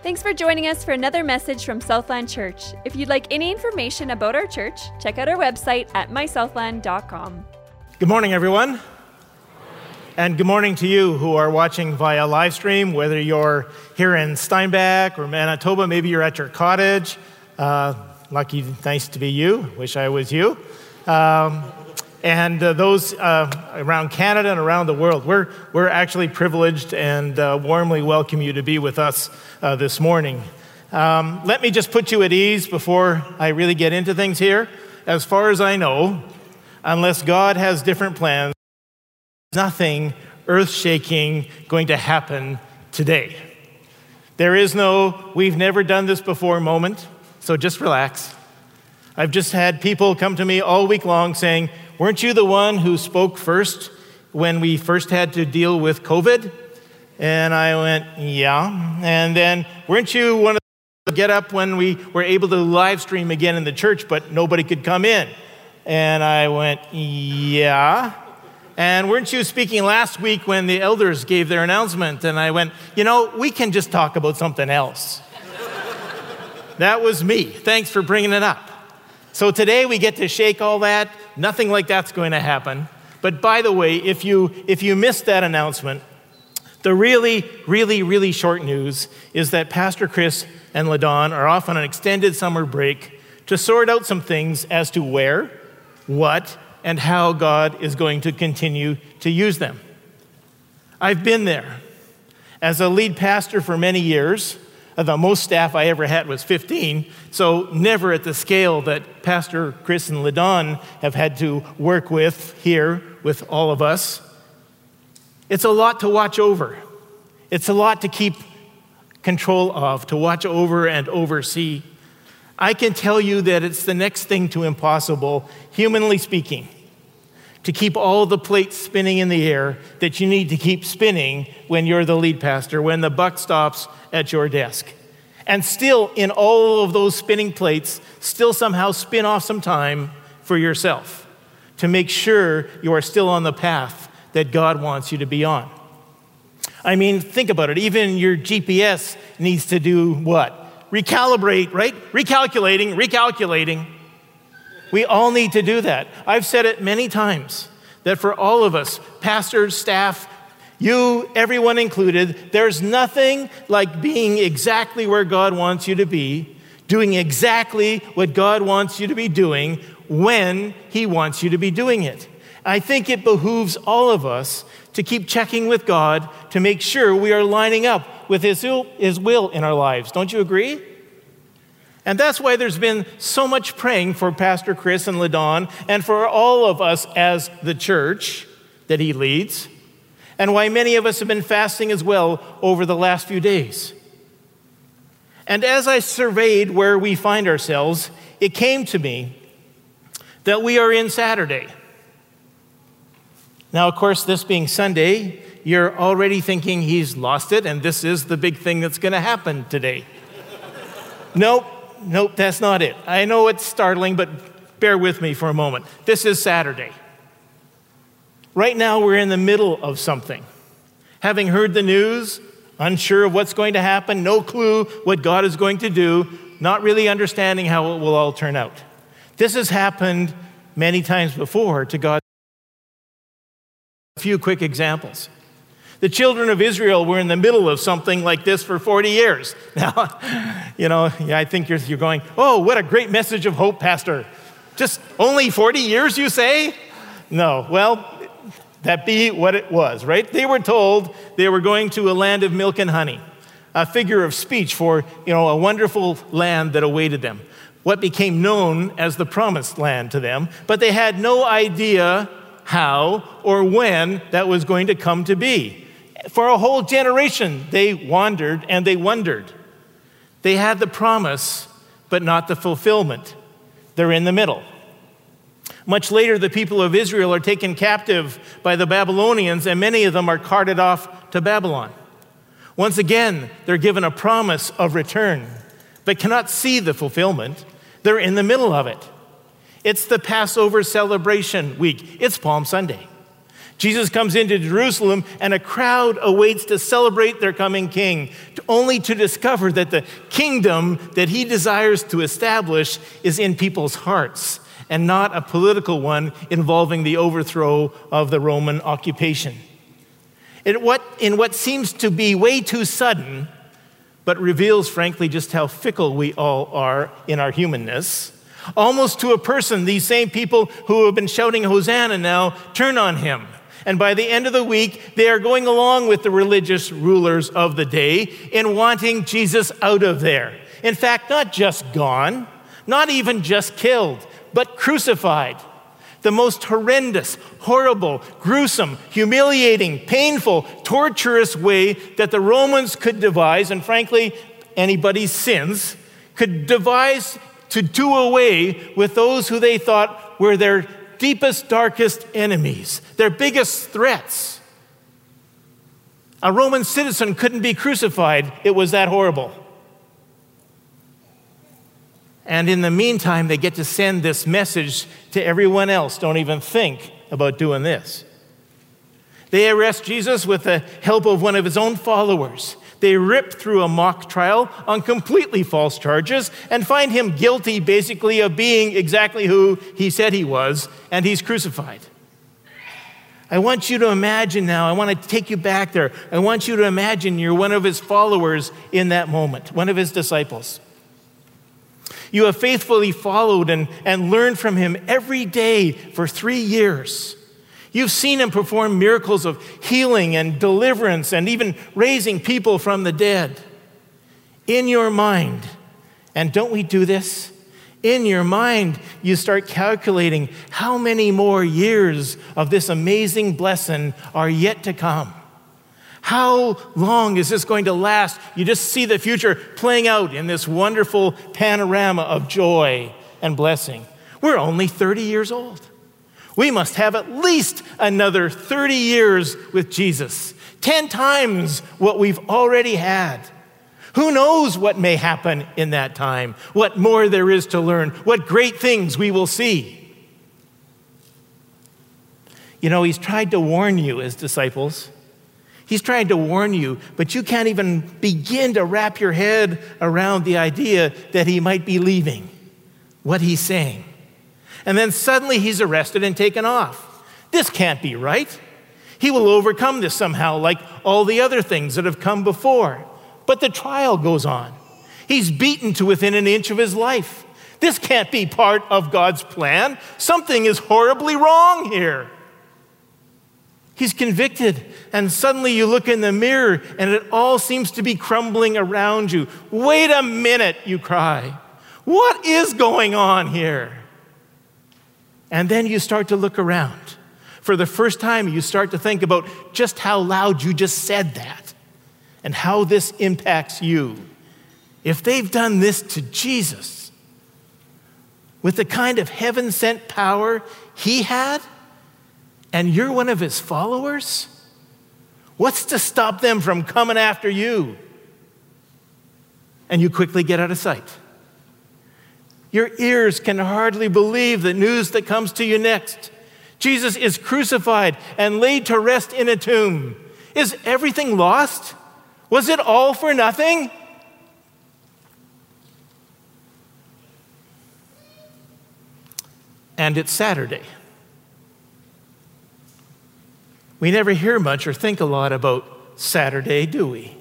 Thanks for joining us for another message from Southland Church. If you'd like any information about our church, check out our website at mysouthland.com. Good morning, everyone. And good morning to you who are watching via live stream, whether you're here in Steinbach or Manitoba, maybe you're at your cottage. Uh, lucky, nice to be you. Wish I was you. Um, and uh, those uh, around Canada and around the world. We're, we're actually privileged and uh, warmly welcome you to be with us uh, this morning. Um, let me just put you at ease before I really get into things here. As far as I know, unless God has different plans, nothing earth shaking going to happen today. There is no, we've never done this before moment, so just relax. I've just had people come to me all week long saying, Weren't you the one who spoke first when we first had to deal with COVID? And I went, Yeah. And then, weren't you one of the get up when we were able to live stream again in the church, but nobody could come in? And I went, Yeah. And weren't you speaking last week when the elders gave their announcement? And I went, You know, we can just talk about something else. that was me. Thanks for bringing it up. So today we get to shake all that. Nothing like that's going to happen. But by the way, if you, if you missed that announcement, the really, really, really short news is that Pastor Chris and LaDon are off on an extended summer break to sort out some things as to where, what, and how God is going to continue to use them. I've been there. As a lead pastor for many years, Uh, the most staff I ever had was 15, so never at the scale that Pastor Chris and LaDon have had to work with here with all of us. It's a lot to watch over. It's a lot to keep control of, to watch over and oversee. I can tell you that it's the next thing to impossible, humanly speaking, to keep all the plates spinning in the air that you need to keep spinning when you're the lead pastor, when the buck stops at your desk. And still, in all of those spinning plates, still somehow spin off some time for yourself to make sure you are still on the path that God wants you to be on. I mean, think about it. Even your GPS needs to do what? Recalibrate, right? Recalculating, recalculating. We all need to do that. I've said it many times that for all of us, pastors, staff, you, everyone included, there's nothing like being exactly where God wants you to be, doing exactly what God wants you to be doing when He wants you to be doing it. I think it behooves all of us to keep checking with God to make sure we are lining up with His will, in our lives. Don't you agree? And that's why there's been so much praying for Pastor Chris and LaDon and for all of us as the church that he leads and why many of us have been fasting as well over the last few days. And as I surveyed where we find ourselves, it came to me that we are in Saturday. Now, of course, this being Sunday, you're already thinking he's lost it and this is the big thing that's going to happen today. nope, nope, that's not it. I know it's startling, but bear with me for a moment. This is Saturday. Right now, we're in the middle of something. Having heard the news, unsure of what's going to happen, no clue what God is going to do, not really understanding how it will all turn out. This has happened many times before to God. A few quick examples. The children of Israel were in the middle of something like this for 40 years. Now, you know, I think you're, you're going, oh, what a great message of hope, Pastor. Just only 40 years, you say? No. Well, that be what it was, right? They were told they were going to a land of milk and honey, a figure of speech for, you know, a wonderful land that awaited them, what became known as the promised land to them, but they had no idea how or when that was going to come to be. For a whole generation, they wandered and they wondered. They had the promise, but not the fulfillment. They're in the middle. Much later, the people of Israel are taken captive by the Babylonians, and many of them are carted off to Babylon. Once again, they're given a promise of return, but cannot see the fulfillment. They're in the middle of it. It's the Passover celebration week, it's Palm Sunday. Jesus comes into Jerusalem, and a crowd awaits to celebrate their coming king, only to discover that the kingdom that he desires to establish is in people's hearts and not a political one involving the overthrow of the Roman occupation. In what, in what seems to be way too sudden, but reveals, frankly, just how fickle we all are in our humanness. Almost to a person, these same people who have been shouting Hosanna now turn on him and by the end of the week, they are going along with the religious rulers of the day in wanting Jesus out of there. In fact, not just gone, not even just killed, but crucified. The most horrendous, horrible, gruesome, humiliating, painful, torturous way that the Romans could devise, and frankly, anybody's sins, could devise to do away with those who they thought were their deepest, darkest enemies, their biggest threats. A Roman citizen couldn't be crucified, it was that horrible. And in the meantime, they get to send this message to everyone else. Don't even think about doing this. They arrest Jesus with the help of one of his own followers. They rip through a mock trial on completely false charges and find him guilty, basically, of being exactly who he said he was, and he's crucified. I want you to imagine now, I want to take you back there. I want you to imagine you're one of his followers in that moment, one of his disciples. You have faithfully followed and, and learned from him every day for three years. You've seen him perform miracles of healing and deliverance and even raising people from the dead. In your mind, and don't we do this? In your mind, you start calculating how many more years of this amazing blessing are yet to come. How long is this going to last? You just see the future playing out in this wonderful panorama of joy and blessing. We're only 30 years old we must have at least another 30 years with Jesus, 10 times what we've already had. Who knows what may happen in that time, what more there is to learn, what great things we will see. You know, he's tried to warn you as disciples. He's trying to warn you, but you can't even begin to wrap your head around the idea that he might be leaving what he's saying and then suddenly he's arrested and taken off. This can't be right. He will overcome this somehow, like all the other things that have come before. But the trial goes on. He's beaten to within an inch of his life. This can't be part of God's plan. Something is horribly wrong here. He's convicted, and suddenly you look in the mirror and it all seems to be crumbling around you. Wait a minute, you cry. What is going on here? And then you start to look around. For the first time, you start to think about just how loud you just said that and how this impacts you. If they've done this to Jesus with the kind of heaven sent power he had, and you're one of his followers, what's to stop them from coming after you? And you quickly get out of sight. Your ears can hardly believe the news that comes to you next. Jesus is crucified and laid to rest in a tomb. Is everything lost? Was it all for nothing? And it's Saturday. We never hear much or think a lot about Saturday, do we?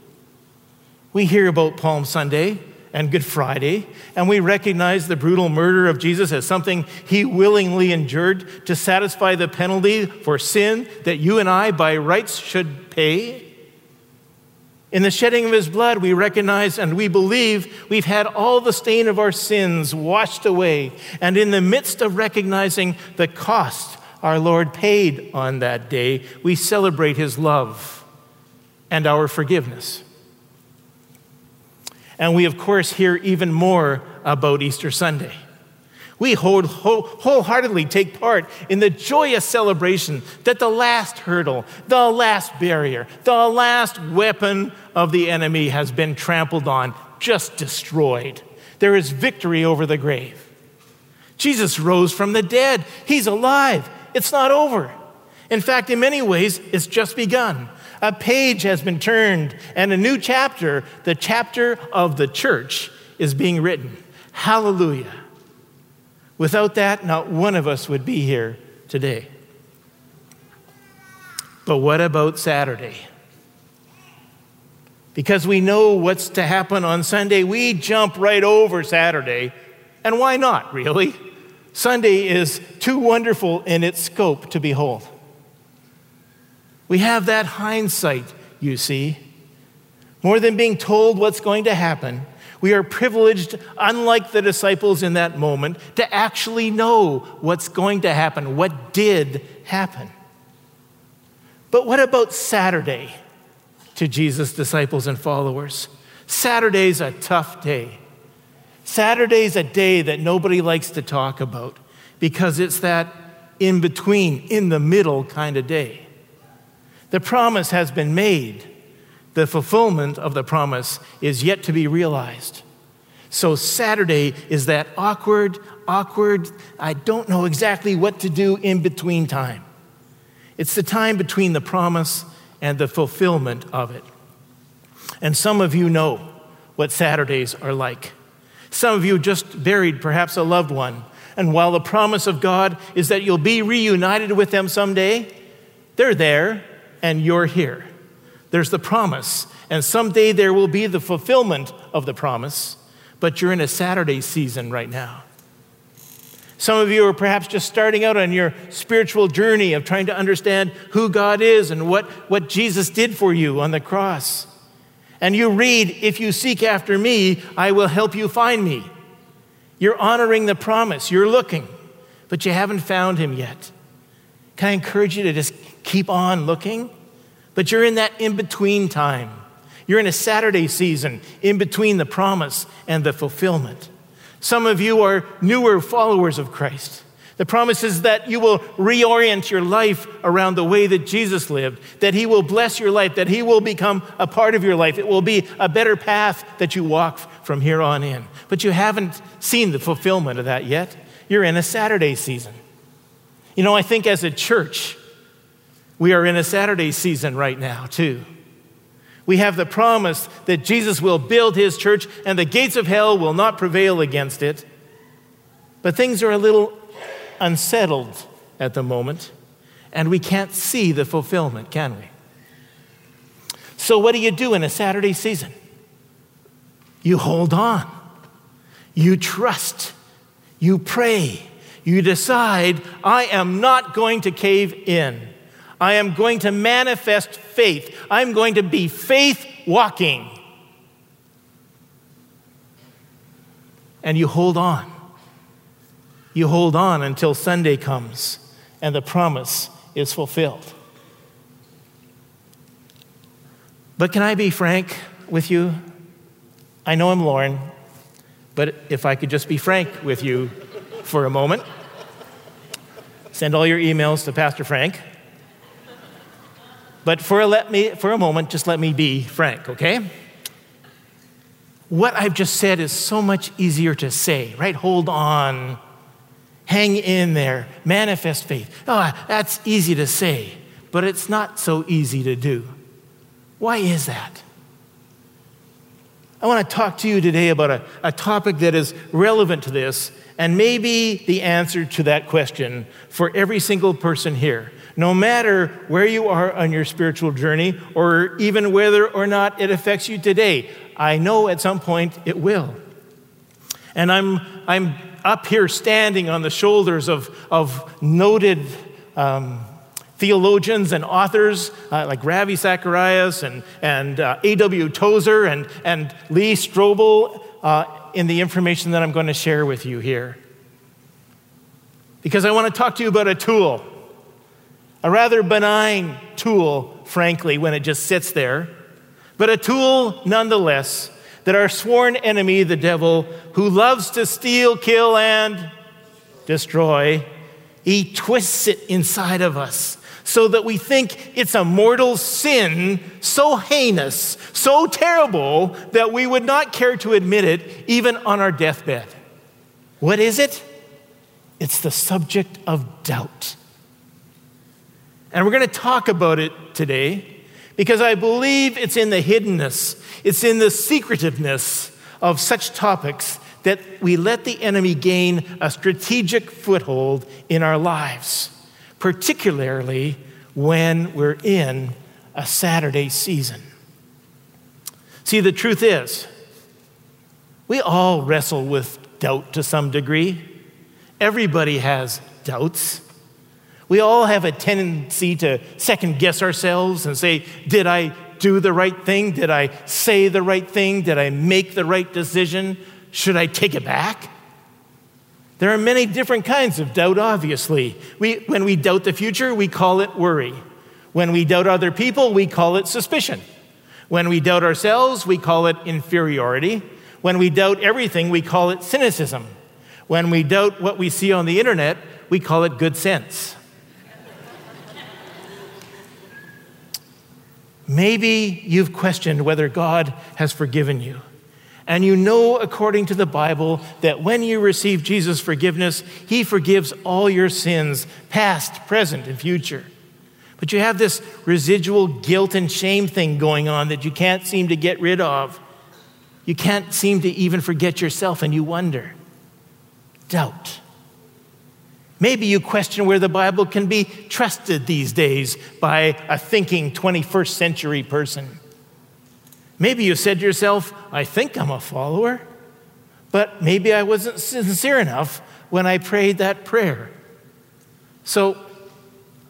We hear about Palm Sunday, and Good Friday, and we recognize the brutal murder of Jesus as something he willingly endured to satisfy the penalty for sin that you and I, by rights, should pay. In the shedding of his blood, we recognize and we believe we've had all the stain of our sins washed away. And in the midst of recognizing the cost our Lord paid on that day, we celebrate his love and our forgiveness. And we, of course, hear even more about Easter Sunday. We wholeheartedly take part in the joyous celebration that the last hurdle, the last barrier, the last weapon of the enemy has been trampled on, just destroyed. There is victory over the grave. Jesus rose from the dead. He's alive. It's not over. In fact, in many ways, it's just begun. A page has been turned, and a new chapter, the chapter of the church, is being written. Hallelujah. Without that, not one of us would be here today. But what about Saturday? Because we know what's to happen on Sunday, we jump right over Saturday. And why not, really? Sunday is too wonderful in its scope to behold. We have that hindsight, you see. More than being told what's going to happen, we are privileged, unlike the disciples in that moment, to actually know what's going to happen, what did happen. But what about Saturday to Jesus' disciples and followers? Saturday's a tough day. Saturday's a day that nobody likes to talk about because it's that in between, in the middle kind of day. The promise has been made. The fulfillment of the promise is yet to be realized. So, Saturday is that awkward, awkward, I don't know exactly what to do in between time. It's the time between the promise and the fulfillment of it. And some of you know what Saturdays are like. Some of you just buried perhaps a loved one. And while the promise of God is that you'll be reunited with them someday, they're there and you're here. There's the promise, and someday there will be the fulfillment of the promise, but you're in a Saturday season right now. Some of you are perhaps just starting out on your spiritual journey of trying to understand who God is and what, what Jesus did for you on the cross. And you read, If you seek after me, I will help you find me. You're honoring the promise, you're looking, but you haven't found him yet. Can I encourage you to just keep on looking? But you're in that in between time. You're in a Saturday season in between the promise and the fulfillment. Some of you are newer followers of Christ. The promise is that you will reorient your life around the way that Jesus lived, that He will bless your life, that He will become a part of your life. It will be a better path that you walk from here on in. But you haven't seen the fulfillment of that yet. You're in a Saturday season. You know, I think as a church, we are in a Saturday season right now, too. We have the promise that Jesus will build his church and the gates of hell will not prevail against it. But things are a little unsettled at the moment, and we can't see the fulfillment, can we? So, what do you do in a Saturday season? You hold on, you trust, you pray, you decide, I am not going to cave in. I am going to manifest faith. I'm going to be faith walking. And you hold on. You hold on until Sunday comes and the promise is fulfilled. But can I be frank with you? I know I'm Lauren, but if I could just be frank with you for a moment. Send all your emails to Pastor Frank. But for a, let me, for a moment, just let me be frank, okay? What I've just said is so much easier to say, right? Hold on, hang in there, manifest faith. Oh, that's easy to say, but it's not so easy to do. Why is that? I want to talk to you today about a, a topic that is relevant to this and maybe the answer to that question for every single person here, no matter where you are on your spiritual journey or even whether or not it affects you today. I know at some point it will. And I'm, I'm up here standing on the shoulders of, of noted um, theologians and authors uh, like Ravi Zacharias and, and uh, A.W. Tozer and, and Lee Strobel uh, in the information that I'm going to share with you here. Because I want to talk to you about a tool, a rather benign tool, frankly, when it just sits there, but a tool nonetheless that our sworn enemy, the devil, who loves to steal, kill, and destroy, he twists it inside of us so that we think it's a mortal sin so heinous, so terrible, that we would not care to admit it even on our deathbed. What is it? It's the subject of doubt. And we're going to talk about it today because I believe it's in the hiddenness, it's in the secretiveness of such topics that we let the enemy gain a strategic foothold in our lives, particularly when we're in a Saturday season. See, the truth is, we all wrestle with doubt to some degree. Everybody has doubts. We all have a tendency to second guess ourselves and say, Did I do the right thing? Did I say the right thing? Did I make the right decision? Should I take it back? There are many different kinds of doubt, obviously. We, when we doubt the future, we call it worry. When we doubt other people, we call it suspicion. When we doubt ourselves, we call it inferiority. When we doubt everything, we call it cynicism. When we doubt what we see on the internet, we call it good sense. Maybe you've questioned whether God has forgiven you. And you know, according to the Bible, that when you receive Jesus' forgiveness, He forgives all your sins, past, present, and future. But you have this residual guilt and shame thing going on that you can't seem to get rid of. You can't seem to even forget yourself, and you wonder. Doubt. Maybe you question where the Bible can be trusted these days by a thinking 21st century person. Maybe you said to yourself, I think I'm a follower, but maybe I wasn't sincere enough when I prayed that prayer. So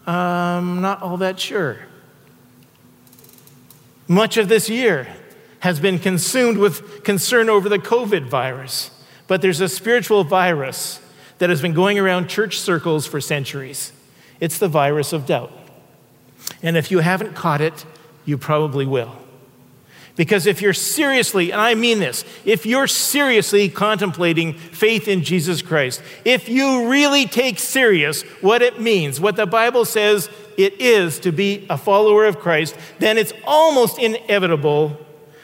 I'm not all that sure. Much of this year has been consumed with concern over the COVID virus, but there's a spiritual virus that has been going around church circles for centuries. It's the virus of doubt. And if you haven't caught it, you probably will. Because if you're seriously, and I mean this, if you're seriously contemplating faith in Jesus Christ, if you really take serious what it means, what the Bible says it is to be a follower of Christ, then it's almost inevitable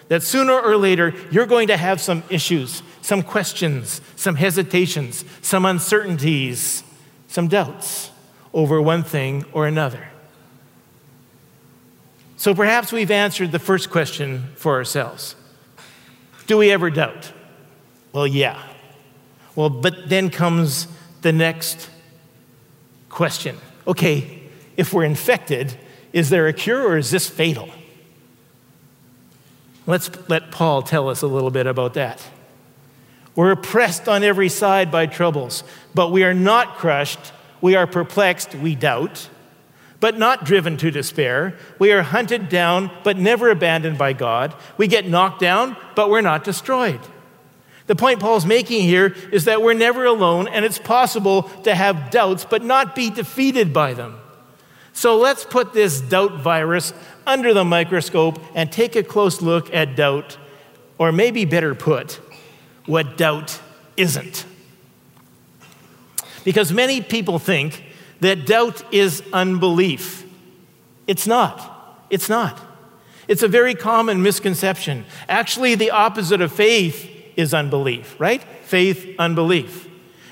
that sooner or later you're going to have some issues, some questions, some hesitations, some uncertainties, some doubts over one thing or another. So perhaps we've answered the first question for ourselves Do we ever doubt? Well, yeah. Well, but then comes the next question. Okay, if we're infected, is there a cure or is this fatal? Let's let Paul tell us a little bit about that. We're oppressed on every side by troubles, but we are not crushed. We are perplexed, we doubt but not driven to despair. We are hunted down, but never abandoned by God. We get knocked down, but we're not destroyed. The point Paul's making here is that we're never alone, and it's possible to have doubts, but not be defeated by them. So let's put this doubt virus under the microscope and take a close look at doubt, or maybe better put, what doubt isn't. Because many people think that doubt is unbelief. It's not. It's not. It's a very common misconception. Actually, the opposite of faith is unbelief, right? Faith, unbelief.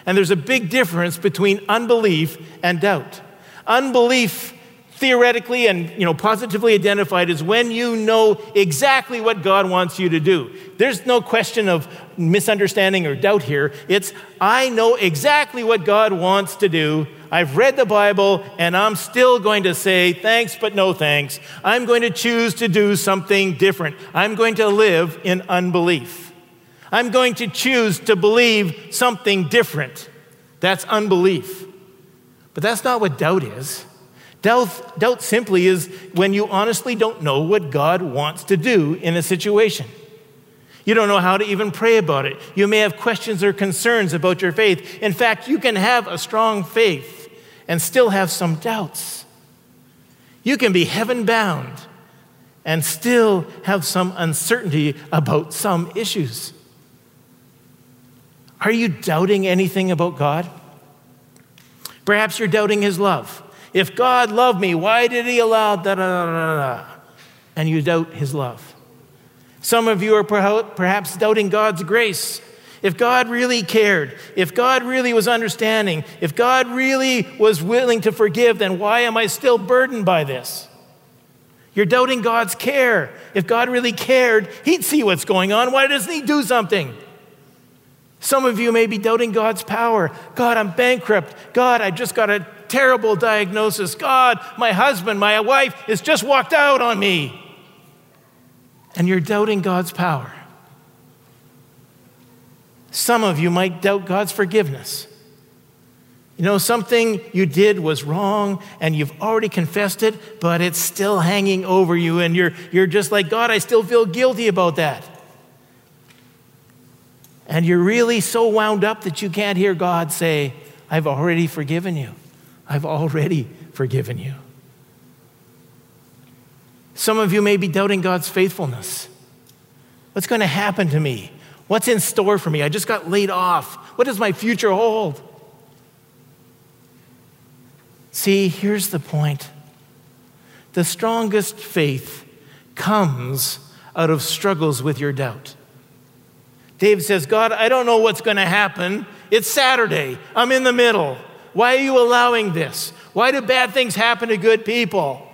And there's a big difference between unbelief and doubt. Unbelief theoretically and you know positively identified is when you know exactly what God wants you to do. There's no question of misunderstanding or doubt here. It's I know exactly what God wants to do. I've read the Bible and I'm still going to say thanks but no thanks. I'm going to choose to do something different. I'm going to live in unbelief. I'm going to choose to believe something different. That's unbelief. But that's not what doubt is. Doubt, doubt simply is when you honestly don't know what God wants to do in a situation. You don't know how to even pray about it. You may have questions or concerns about your faith. In fact, you can have a strong faith and still have some doubts. You can be heaven bound and still have some uncertainty about some issues. Are you doubting anything about God? Perhaps you're doubting His love. If God loved me, why did He allow da da da da? And you doubt His love. Some of you are perhaps doubting God's grace. if God really cared, if God really was understanding, if God really was willing to forgive, then why am I still burdened by this? You're doubting God's care. If God really cared, He'd see what's going on. Why doesn't He do something? Some of you may be doubting God's power. God, I'm bankrupt. God, I just got a terrible diagnosis. God, my husband, my wife has just walked out on me. And you're doubting God's power. Some of you might doubt God's forgiveness. You know, something you did was wrong and you've already confessed it, but it's still hanging over you, and you're, you're just like, God, I still feel guilty about that. And you're really so wound up that you can't hear God say, I've already forgiven you. I've already forgiven you. Some of you may be doubting God's faithfulness. What's going to happen to me? What's in store for me? I just got laid off. What does my future hold? See, here's the point the strongest faith comes out of struggles with your doubt. Dave says, God, I don't know what's going to happen. It's Saturday. I'm in the middle. Why are you allowing this? Why do bad things happen to good people?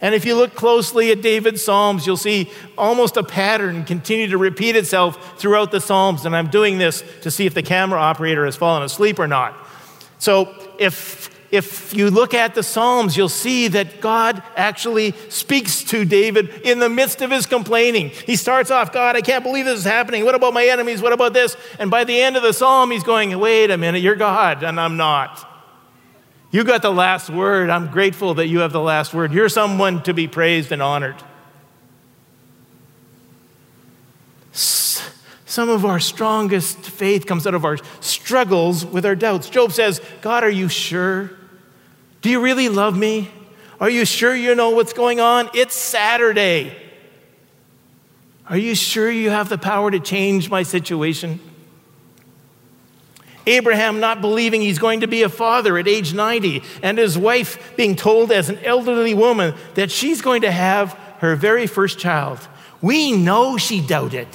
And if you look closely at David's Psalms, you'll see almost a pattern continue to repeat itself throughout the Psalms. And I'm doing this to see if the camera operator has fallen asleep or not. So if if you look at the Psalms, you'll see that God actually speaks to David in the midst of his complaining. He starts off, God, I can't believe this is happening. What about my enemies? What about this? And by the end of the Psalm, he's going, wait a minute, you're God, and I'm not. You got the last word. I'm grateful that you have the last word. You're someone to be praised and honored. Some of our strongest faith comes out of our struggles with our doubts. Job says, God, are you sure? Do you really love me? Are you sure you know what's going on? It's Saturday. Are you sure you have the power to change my situation? Abraham not believing he's going to be a father at age 90, and his wife being told as an elderly woman that she's going to have her very first child. We know she doubted.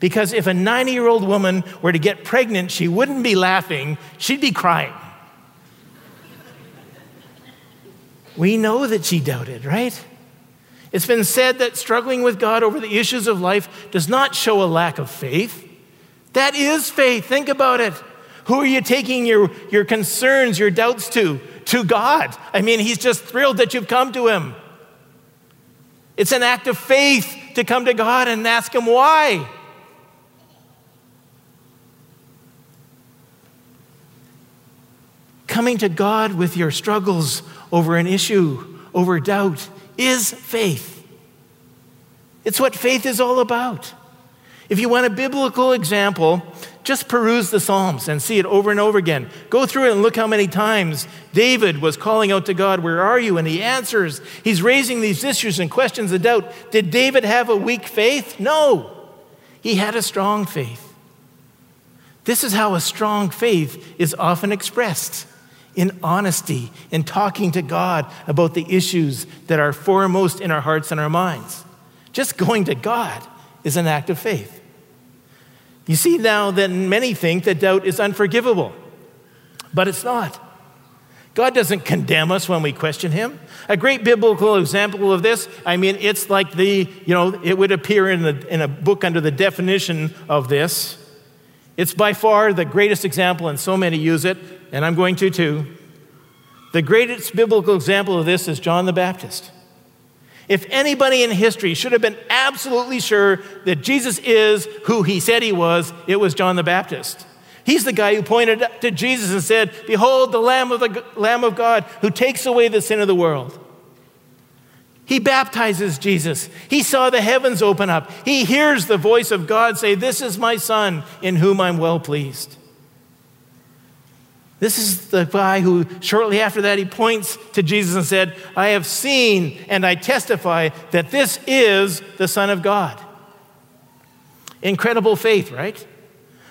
Because if a 90 year old woman were to get pregnant, she wouldn't be laughing, she'd be crying. We know that she doubted, right? It's been said that struggling with God over the issues of life does not show a lack of faith. That is faith. Think about it. Who are you taking your, your concerns, your doubts to? To God. I mean, He's just thrilled that you've come to Him. It's an act of faith to come to God and ask Him why. Coming to God with your struggles over an issue, over doubt, is faith. It's what faith is all about. If you want a biblical example, just peruse the Psalms and see it over and over again. Go through it and look how many times David was calling out to God, Where are you? And he answers. He's raising these issues and questions of doubt. Did David have a weak faith? No. He had a strong faith. This is how a strong faith is often expressed in honesty, in talking to God about the issues that are foremost in our hearts and our minds. Just going to God is an act of faith. You see now that many think that doubt is unforgivable, but it's not. God doesn't condemn us when we question Him. A great biblical example of this, I mean, it's like the, you know, it would appear in, in a book under the definition of this. It's by far the greatest example, and so many use it and I'm going to too. The greatest biblical example of this is John the Baptist. If anybody in history should have been absolutely sure that Jesus is who he said he was, it was John the Baptist. He's the guy who pointed to Jesus and said, Behold, the Lamb of, the Lamb of God who takes away the sin of the world. He baptizes Jesus. He saw the heavens open up. He hears the voice of God say, This is my Son in whom I'm well pleased. This is the guy who, shortly after that, he points to Jesus and said, I have seen and I testify that this is the Son of God. Incredible faith, right?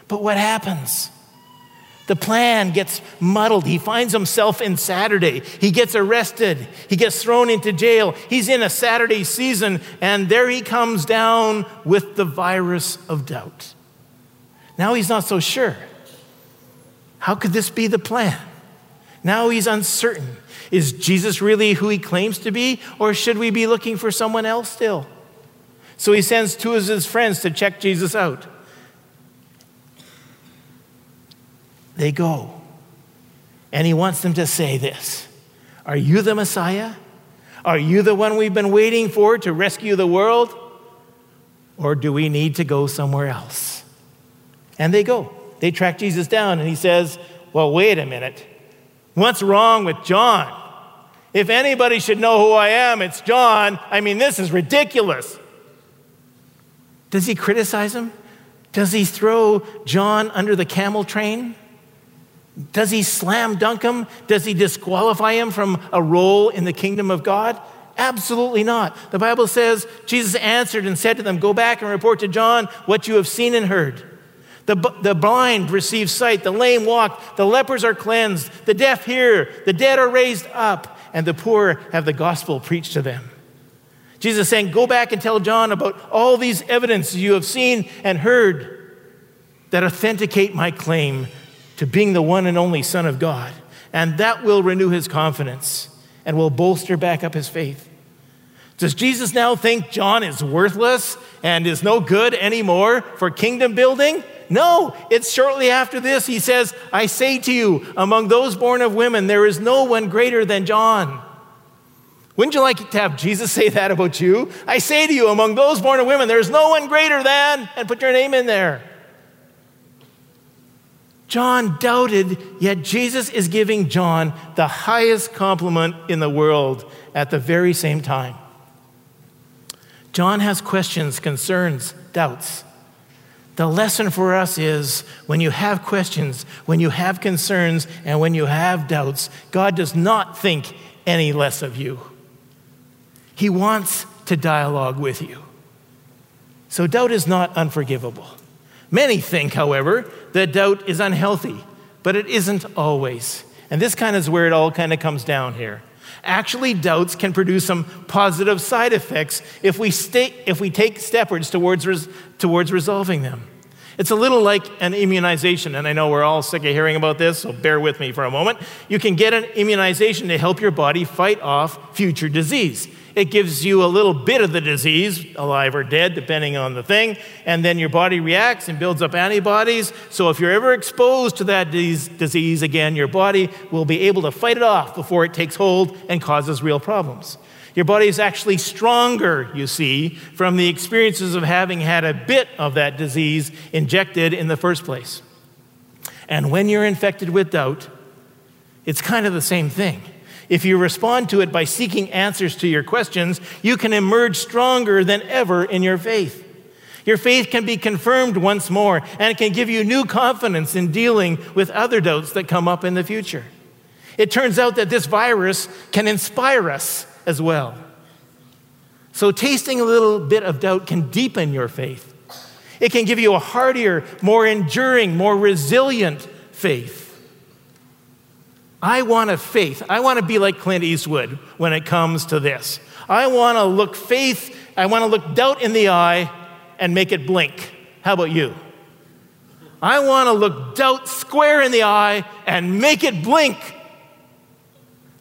But what happens? The plan gets muddled. He finds himself in Saturday. He gets arrested. He gets thrown into jail. He's in a Saturday season, and there he comes down with the virus of doubt. Now he's not so sure. How could this be the plan? Now he's uncertain. Is Jesus really who he claims to be, or should we be looking for someone else still? So he sends two of his friends to check Jesus out. They go, and he wants them to say this Are you the Messiah? Are you the one we've been waiting for to rescue the world? Or do we need to go somewhere else? And they go. They track Jesus down, and he says, Well, wait a minute. What's wrong with John? If anybody should know who I am, it's John. I mean, this is ridiculous. Does he criticize him? Does he throw John under the camel train? Does he slam dunk him? Does he disqualify him from a role in the kingdom of God? Absolutely not. The Bible says Jesus answered and said to them, Go back and report to John what you have seen and heard. The, the blind receive sight, the lame walk, the lepers are cleansed, the deaf hear, the dead are raised up, and the poor have the gospel preached to them. Jesus is saying, Go back and tell John about all these evidences you have seen and heard that authenticate my claim to being the one and only Son of God. And that will renew his confidence and will bolster back up his faith. Does Jesus now think John is worthless and is no good anymore for kingdom building? No, it's shortly after this. He says, I say to you, among those born of women, there is no one greater than John. Wouldn't you like to have Jesus say that about you? I say to you, among those born of women, there's no one greater than, and put your name in there. John doubted, yet Jesus is giving John the highest compliment in the world at the very same time. John has questions, concerns, doubts. The lesson for us is when you have questions, when you have concerns, and when you have doubts, God does not think any less of you. He wants to dialogue with you. So, doubt is not unforgivable. Many think, however, that doubt is unhealthy, but it isn't always. And this kind of is where it all kind of comes down here. Actually, doubts can produce some positive side effects if we, stay, if we take steps towards, res, towards resolving them. It's a little like an immunization, and I know we're all sick of hearing about this, so bear with me for a moment. You can get an immunization to help your body fight off future disease. It gives you a little bit of the disease, alive or dead, depending on the thing, and then your body reacts and builds up antibodies. So if you're ever exposed to that disease again, your body will be able to fight it off before it takes hold and causes real problems. Your body is actually stronger, you see, from the experiences of having had a bit of that disease injected in the first place. And when you're infected with doubt, it's kind of the same thing. If you respond to it by seeking answers to your questions, you can emerge stronger than ever in your faith. Your faith can be confirmed once more, and it can give you new confidence in dealing with other doubts that come up in the future. It turns out that this virus can inspire us as well. So, tasting a little bit of doubt can deepen your faith. It can give you a hardier, more enduring, more resilient faith. I want a faith. I want to be like Clint Eastwood when it comes to this. I want to look faith, I want to look doubt in the eye and make it blink. How about you? I want to look doubt square in the eye and make it blink.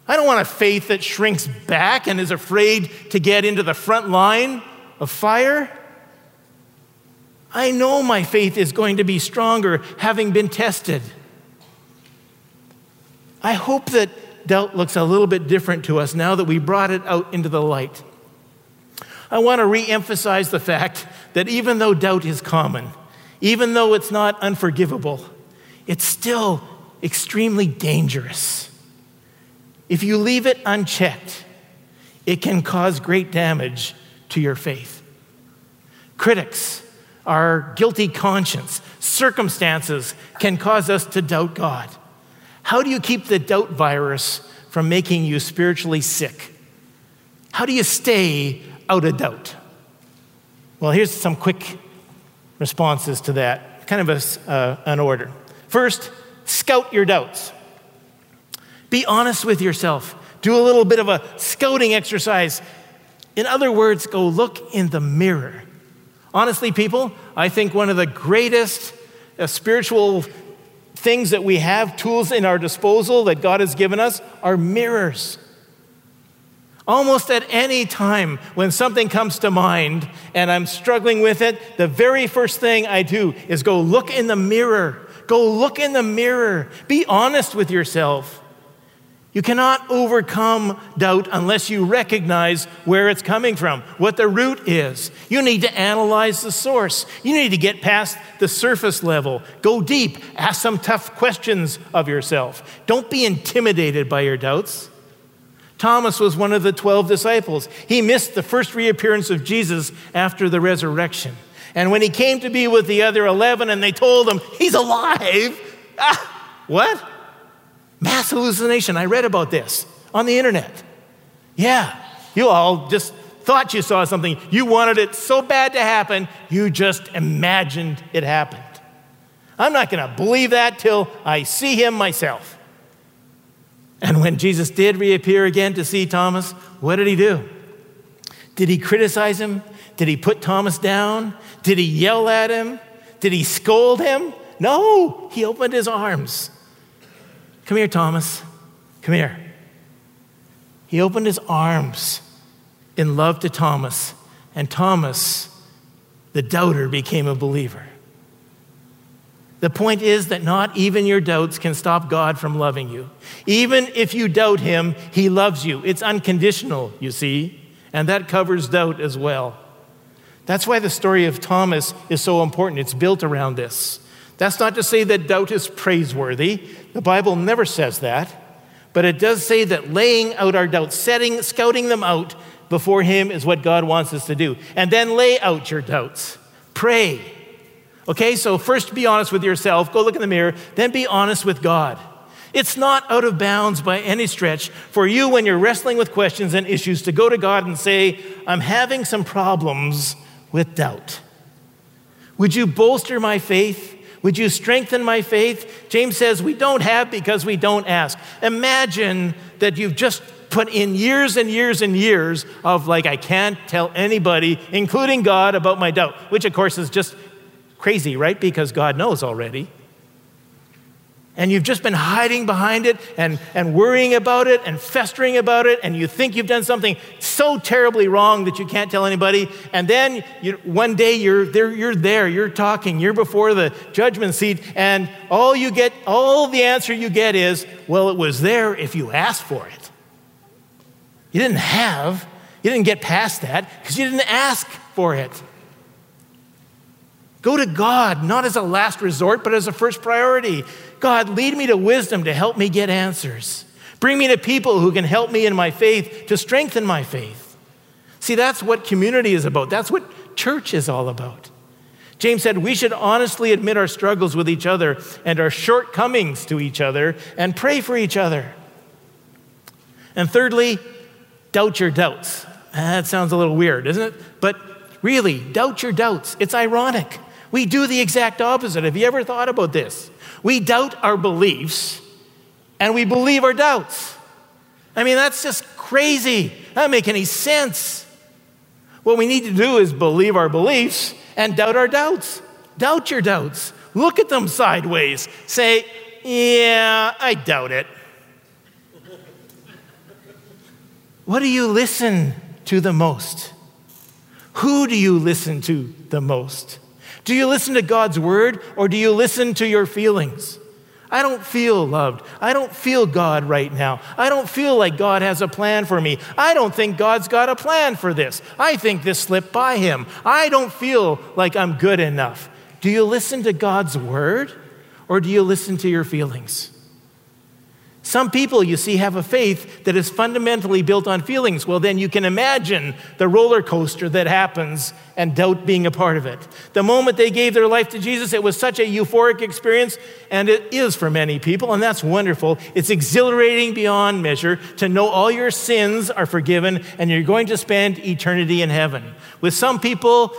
I don't want a faith that shrinks back and is afraid to get into the front line of fire. I know my faith is going to be stronger having been tested. I hope that doubt looks a little bit different to us now that we brought it out into the light. I want to re emphasize the fact that even though doubt is common, even though it's not unforgivable, it's still extremely dangerous. If you leave it unchecked, it can cause great damage to your faith. Critics, our guilty conscience, circumstances can cause us to doubt God. How do you keep the doubt virus from making you spiritually sick? How do you stay out of doubt? Well, here's some quick responses to that, kind of a, uh, an order. First, scout your doubts. Be honest with yourself. Do a little bit of a scouting exercise. In other words, go look in the mirror. Honestly, people, I think one of the greatest uh, spiritual things that we have, tools in our disposal that God has given us, are mirrors. Almost at any time when something comes to mind and I'm struggling with it, the very first thing I do is go look in the mirror. Go look in the mirror. Be honest with yourself. You cannot overcome doubt unless you recognize where it's coming from, what the root is. You need to analyze the source. You need to get past the surface level. Go deep. Ask some tough questions of yourself. Don't be intimidated by your doubts. Thomas was one of the 12 disciples. He missed the first reappearance of Jesus after the resurrection. And when he came to be with the other 11 and they told him, He's alive, ah, what? Mass hallucination. I read about this on the internet. Yeah, you all just thought you saw something. You wanted it so bad to happen, you just imagined it happened. I'm not going to believe that till I see him myself. And when Jesus did reappear again to see Thomas, what did he do? Did he criticize him? Did he put Thomas down? Did he yell at him? Did he scold him? No, he opened his arms Come here, Thomas. Come here. He opened his arms in love to Thomas, and Thomas, the doubter, became a believer. The point is that not even your doubts can stop God from loving you. Even if you doubt Him, He loves you. It's unconditional, you see, and that covers doubt as well. That's why the story of Thomas is so important. It's built around this. That's not to say that doubt is praiseworthy. The Bible never says that. But it does say that laying out our doubts, setting, scouting them out before Him is what God wants us to do. And then lay out your doubts. Pray. Okay, so first be honest with yourself. Go look in the mirror. Then be honest with God. It's not out of bounds by any stretch for you when you're wrestling with questions and issues to go to God and say, I'm having some problems with doubt. Would you bolster my faith? Would you strengthen my faith? James says, We don't have because we don't ask. Imagine that you've just put in years and years and years of, like, I can't tell anybody, including God, about my doubt, which, of course, is just crazy, right? Because God knows already and you've just been hiding behind it and, and worrying about it and festering about it, and you think you've done something so terribly wrong that you can't tell anybody, and then you, one day you're there, you're there, you're talking, you're before the judgment seat, and all you get, all the answer you get is, well, it was there if you asked for it. You didn't have, you didn't get past that because you didn't ask for it. Go to God, not as a last resort, but as a first priority. God, lead me to wisdom to help me get answers. Bring me to people who can help me in my faith to strengthen my faith. See, that's what community is about. That's what church is all about. James said we should honestly admit our struggles with each other and our shortcomings to each other and pray for each other. And thirdly, doubt your doubts. Ah, that sounds a little weird, isn't it? But really, doubt your doubts. It's ironic. We do the exact opposite. Have you ever thought about this? We doubt our beliefs and we believe our doubts. I mean, that's just crazy. That doesn't make any sense. What we need to do is believe our beliefs and doubt our doubts. Doubt your doubts. Look at them sideways. Say, yeah, I doubt it. what do you listen to the most? Who do you listen to the most? Do you listen to God's word or do you listen to your feelings? I don't feel loved. I don't feel God right now. I don't feel like God has a plan for me. I don't think God's got a plan for this. I think this slipped by him. I don't feel like I'm good enough. Do you listen to God's word or do you listen to your feelings? Some people, you see, have a faith that is fundamentally built on feelings. Well, then you can imagine the roller coaster that happens and doubt being a part of it. The moment they gave their life to Jesus, it was such a euphoric experience, and it is for many people, and that's wonderful. It's exhilarating beyond measure to know all your sins are forgiven and you're going to spend eternity in heaven. With some people,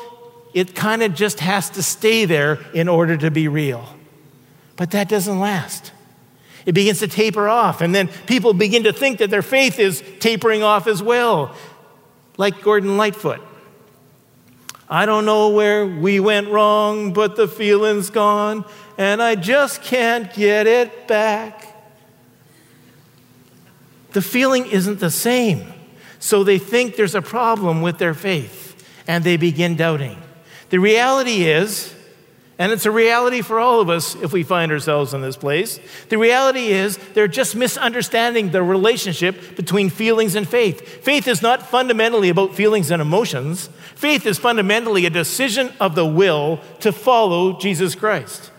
it kind of just has to stay there in order to be real. But that doesn't last. It begins to taper off, and then people begin to think that their faith is tapering off as well, like Gordon Lightfoot. I don't know where we went wrong, but the feeling's gone, and I just can't get it back. The feeling isn't the same. So they think there's a problem with their faith, and they begin doubting. The reality is, and it's a reality for all of us if we find ourselves in this place. The reality is they're just misunderstanding the relationship between feelings and faith. Faith is not fundamentally about feelings and emotions, faith is fundamentally a decision of the will to follow Jesus Christ.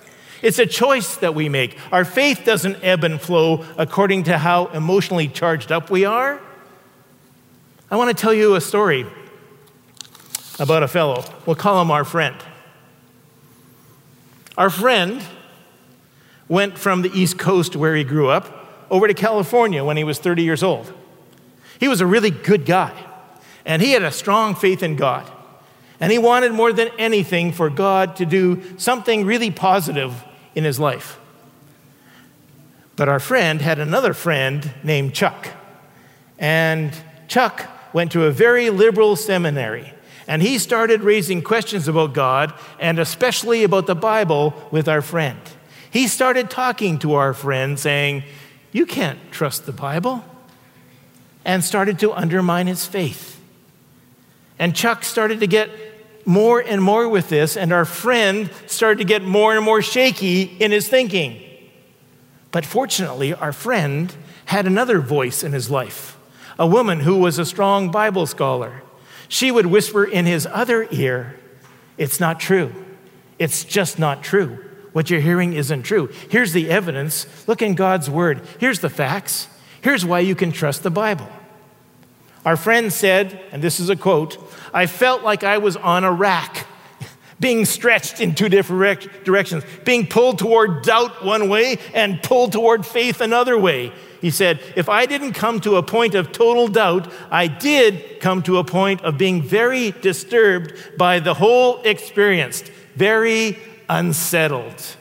It's a choice that we make. Our faith doesn't ebb and flow according to how emotionally charged up we are. I want to tell you a story about a fellow. We'll call him our friend. Our friend went from the East Coast, where he grew up, over to California when he was 30 years old. He was a really good guy, and he had a strong faith in God. And he wanted more than anything for God to do something really positive in his life. But our friend had another friend named Chuck. And Chuck went to a very liberal seminary. And he started raising questions about God and especially about the Bible with our friend. He started talking to our friend, saying, You can't trust the Bible, and started to undermine his faith. And Chuck started to get more and more with this, and our friend started to get more and more shaky in his thinking. But fortunately, our friend had another voice in his life a woman who was a strong Bible scholar she would whisper in his other ear, It's not true. It's just not true. What you're hearing isn't true. Here's the evidence. Look in God's word. Here's the facts. Here's why you can trust the Bible. Our friend said, and this is a quote I felt like I was on a rack, being stretched in two different directions, being pulled toward doubt one way and pulled toward faith another way. He said, If I didn't come to a point of total doubt, I did come to a point of being very disturbed by the whole experience, very unsettled.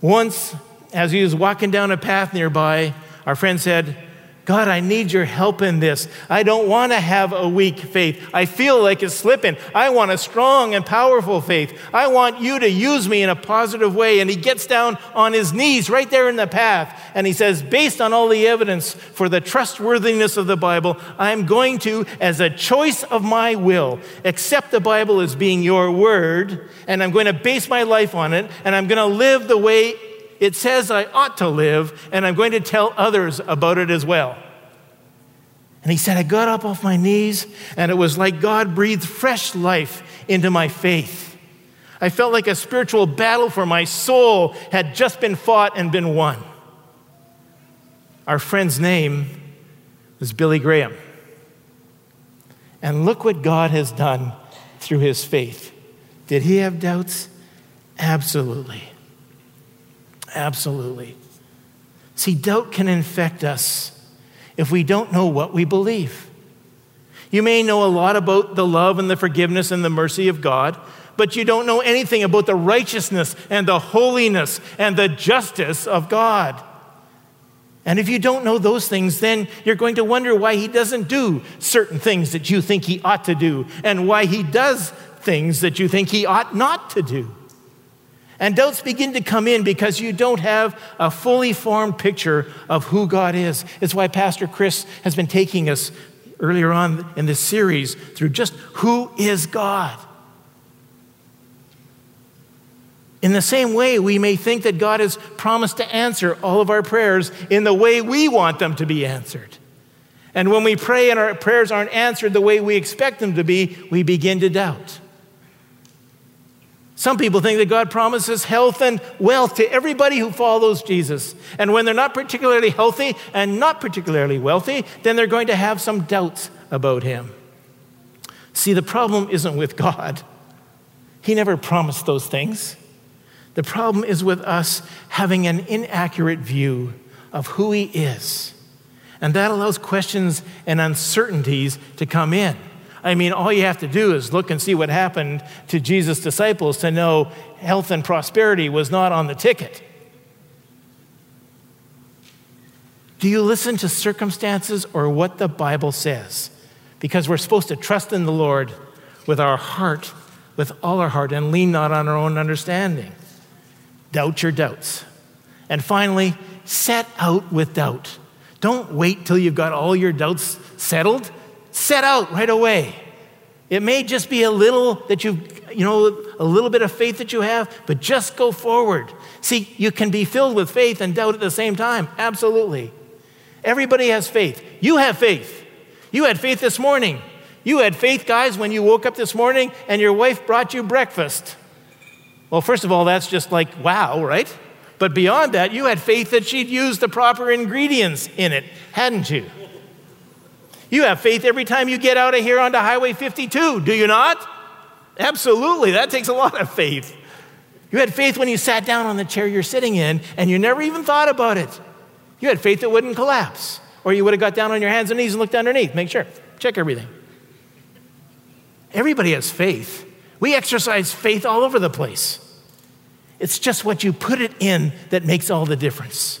Once, as he was walking down a path nearby, our friend said, God, I need your help in this. I don't want to have a weak faith. I feel like it's slipping. I want a strong and powerful faith. I want you to use me in a positive way. And he gets down on his knees right there in the path. And he says, Based on all the evidence for the trustworthiness of the Bible, I'm going to, as a choice of my will, accept the Bible as being your word. And I'm going to base my life on it. And I'm going to live the way it says I ought to live, and I'm going to tell others about it as well. And he said, I got up off my knees, and it was like God breathed fresh life into my faith. I felt like a spiritual battle for my soul had just been fought and been won. Our friend's name was Billy Graham. And look what God has done through his faith. Did he have doubts? Absolutely. Absolutely. See, doubt can infect us if we don't know what we believe. You may know a lot about the love and the forgiveness and the mercy of God, but you don't know anything about the righteousness and the holiness and the justice of God. And if you don't know those things, then you're going to wonder why He doesn't do certain things that you think He ought to do, and why He does things that you think He ought not to do. And doubts begin to come in because you don't have a fully formed picture of who God is. It's why Pastor Chris has been taking us earlier on in this series through just who is God. In the same way, we may think that God has promised to answer all of our prayers in the way we want them to be answered. And when we pray and our prayers aren't answered the way we expect them to be, we begin to doubt. Some people think that God promises health and wealth to everybody who follows Jesus. And when they're not particularly healthy and not particularly wealthy, then they're going to have some doubts about Him. See, the problem isn't with God, He never promised those things. The problem is with us having an inaccurate view of who He is. And that allows questions and uncertainties to come in. I mean, all you have to do is look and see what happened to Jesus' disciples to know health and prosperity was not on the ticket. Do you listen to circumstances or what the Bible says? Because we're supposed to trust in the Lord with our heart, with all our heart, and lean not on our own understanding. Doubt your doubts. And finally, set out with doubt. Don't wait till you've got all your doubts settled. Set out right away. It may just be a little that you, you know, a little bit of faith that you have, but just go forward. See, you can be filled with faith and doubt at the same time. Absolutely. Everybody has faith. You have faith. You had faith this morning. You had faith, guys, when you woke up this morning and your wife brought you breakfast. Well, first of all, that's just like wow, right? But beyond that, you had faith that she'd use the proper ingredients in it, hadn't you? You have faith every time you get out of here onto Highway 52, do you not? Absolutely, that takes a lot of faith. You had faith when you sat down on the chair you're sitting in and you never even thought about it. You had faith it wouldn't collapse, or you would have got down on your hands and knees and looked underneath, make sure, check everything. Everybody has faith. We exercise faith all over the place. It's just what you put it in that makes all the difference.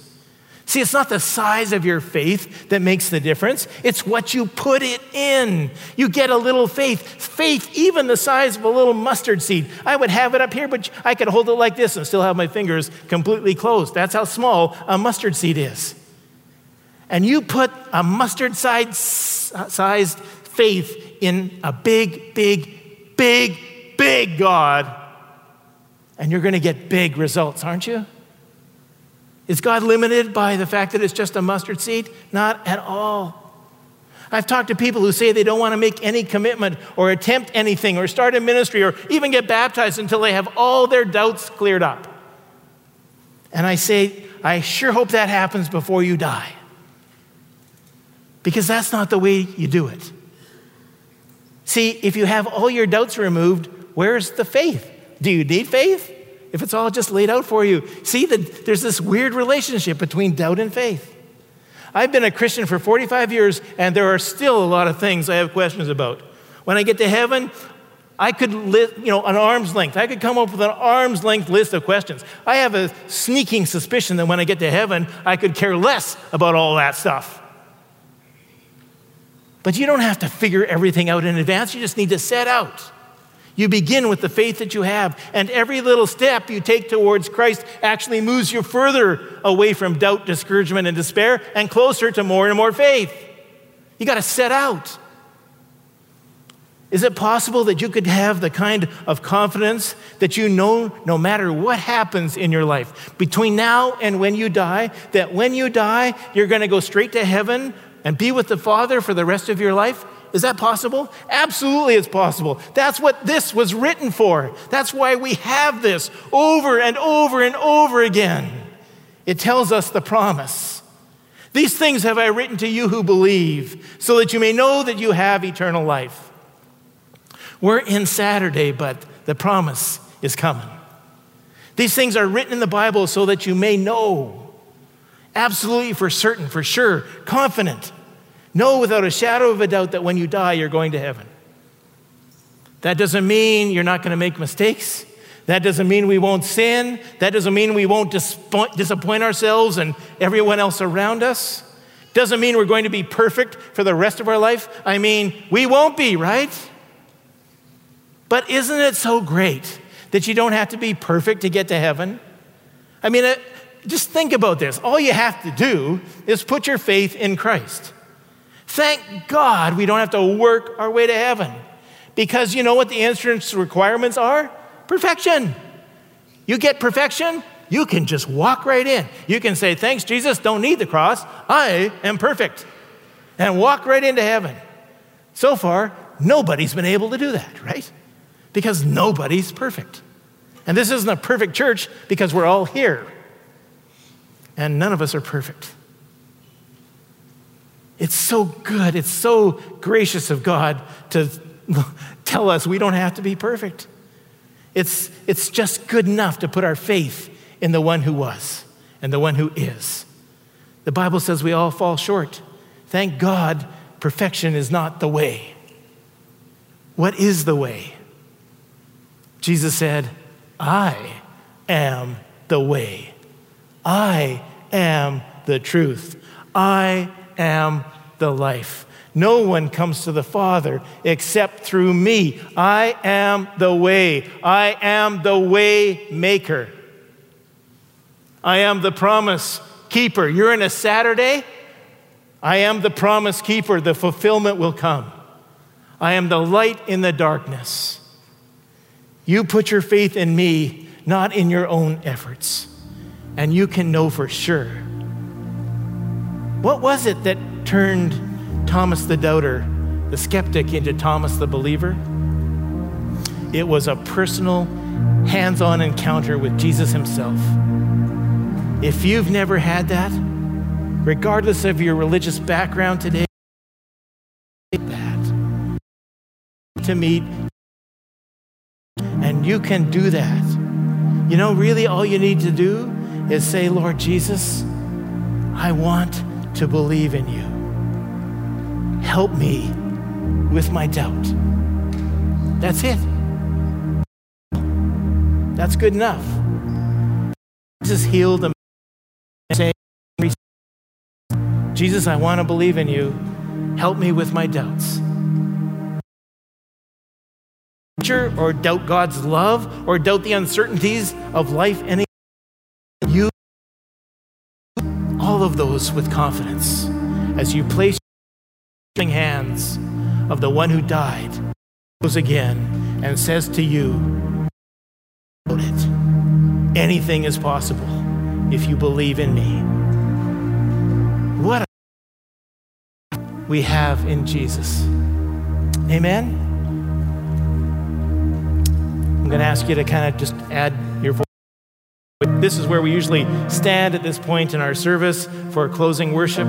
See, it's not the size of your faith that makes the difference, it's what you put it in. You get a little faith. Faith, even the size of a little mustard seed. I would have it up here, but I could hold it like this and still have my fingers completely closed. That's how small a mustard seed is. And you put a mustard sized faith in a big, big, big, big God, and you're going to get big results, aren't you? Is God limited by the fact that it's just a mustard seed? Not at all. I've talked to people who say they don't want to make any commitment or attempt anything or start a ministry or even get baptized until they have all their doubts cleared up. And I say, I sure hope that happens before you die. Because that's not the way you do it. See, if you have all your doubts removed, where's the faith? Do you need faith? If it's all just laid out for you. See, that there's this weird relationship between doubt and faith. I've been a Christian for 45 years, and there are still a lot of things I have questions about. When I get to heaven, I could, list, you know, an arm's length. I could come up with an arm's length list of questions. I have a sneaking suspicion that when I get to heaven, I could care less about all that stuff. But you don't have to figure everything out in advance. You just need to set out. You begin with the faith that you have, and every little step you take towards Christ actually moves you further away from doubt, discouragement, and despair and closer to more and more faith. You got to set out. Is it possible that you could have the kind of confidence that you know no matter what happens in your life, between now and when you die, that when you die, you're going to go straight to heaven and be with the Father for the rest of your life? Is that possible? Absolutely, it's possible. That's what this was written for. That's why we have this over and over and over again. It tells us the promise. These things have I written to you who believe, so that you may know that you have eternal life. We're in Saturday, but the promise is coming. These things are written in the Bible so that you may know, absolutely for certain, for sure, confident Know without a shadow of a doubt that when you die, you're going to heaven. That doesn't mean you're not going to make mistakes. That doesn't mean we won't sin. That doesn't mean we won't disappoint ourselves and everyone else around us. Doesn't mean we're going to be perfect for the rest of our life. I mean, we won't be, right? But isn't it so great that you don't have to be perfect to get to heaven? I mean, uh, just think about this. All you have to do is put your faith in Christ. Thank God we don't have to work our way to heaven. Because you know what the entrance requirements are? Perfection. You get perfection, you can just walk right in. You can say, Thanks, Jesus, don't need the cross. I am perfect. And walk right into heaven. So far, nobody's been able to do that, right? Because nobody's perfect. And this isn't a perfect church because we're all here. And none of us are perfect. It's so good. It's so gracious of God to tell us we don't have to be perfect. It's, it's just good enough to put our faith in the one who was and the one who is. The Bible says we all fall short. Thank God, perfection is not the way. What is the way? Jesus said, I am the way. I am the truth. I am the life. No one comes to the Father except through me. I am the way. I am the way maker. I am the promise keeper. You're in a Saturday? I am the promise keeper. The fulfillment will come. I am the light in the darkness. You put your faith in me, not in your own efforts. And you can know for sure. What was it that turned Thomas the doubter, the skeptic, into Thomas the believer? It was a personal, hands on encounter with Jesus himself. If you've never had that, regardless of your religious background today, that to meet, and you can do that. You know, really, all you need to do is say, Lord Jesus, I want to believe in you. Help me with my doubt. That's it. That's good enough. Jesus healed the saying, Jesus, I want to believe in you. Help me with my doubts. Or doubt God's love, or doubt the uncertainties of life any you all of those with confidence as you place your hands of the one who died goes again and says to you it. Anything is possible if you believe in me. What we have in jesus. Amen? I'm going to ask you to kind of just add this is where we usually stand at this point in our service for closing worship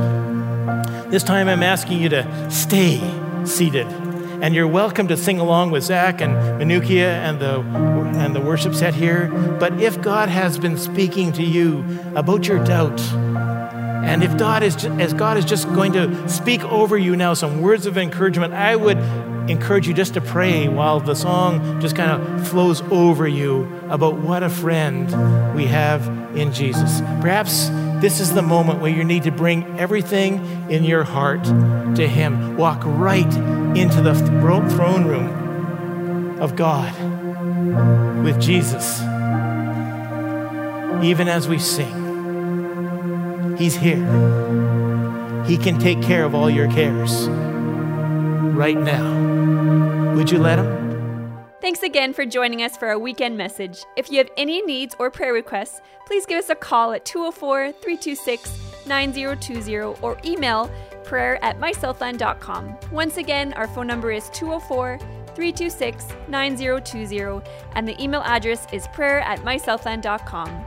this time I'm asking you to stay seated. And you're welcome to sing along with Zach and Manukia and the, and the worship set here. But if God has been speaking to you about your doubt, and if God is, as God is just going to speak over you now some words of encouragement, I would encourage you just to pray while the song just kind of flows over you about what a friend we have in Jesus. Perhaps this is the moment where you need to bring everything in your heart to Him. Walk right into the throne room of God with Jesus. Even as we sing, He's here. He can take care of all your cares right now. Would you let Him? Thanks again for joining us for our weekend message. If you have any needs or prayer requests, please give us a call at 204 326 9020 or email prayer at mysouthland.com. Once again, our phone number is 204 326 9020 and the email address is prayer at mysouthland.com.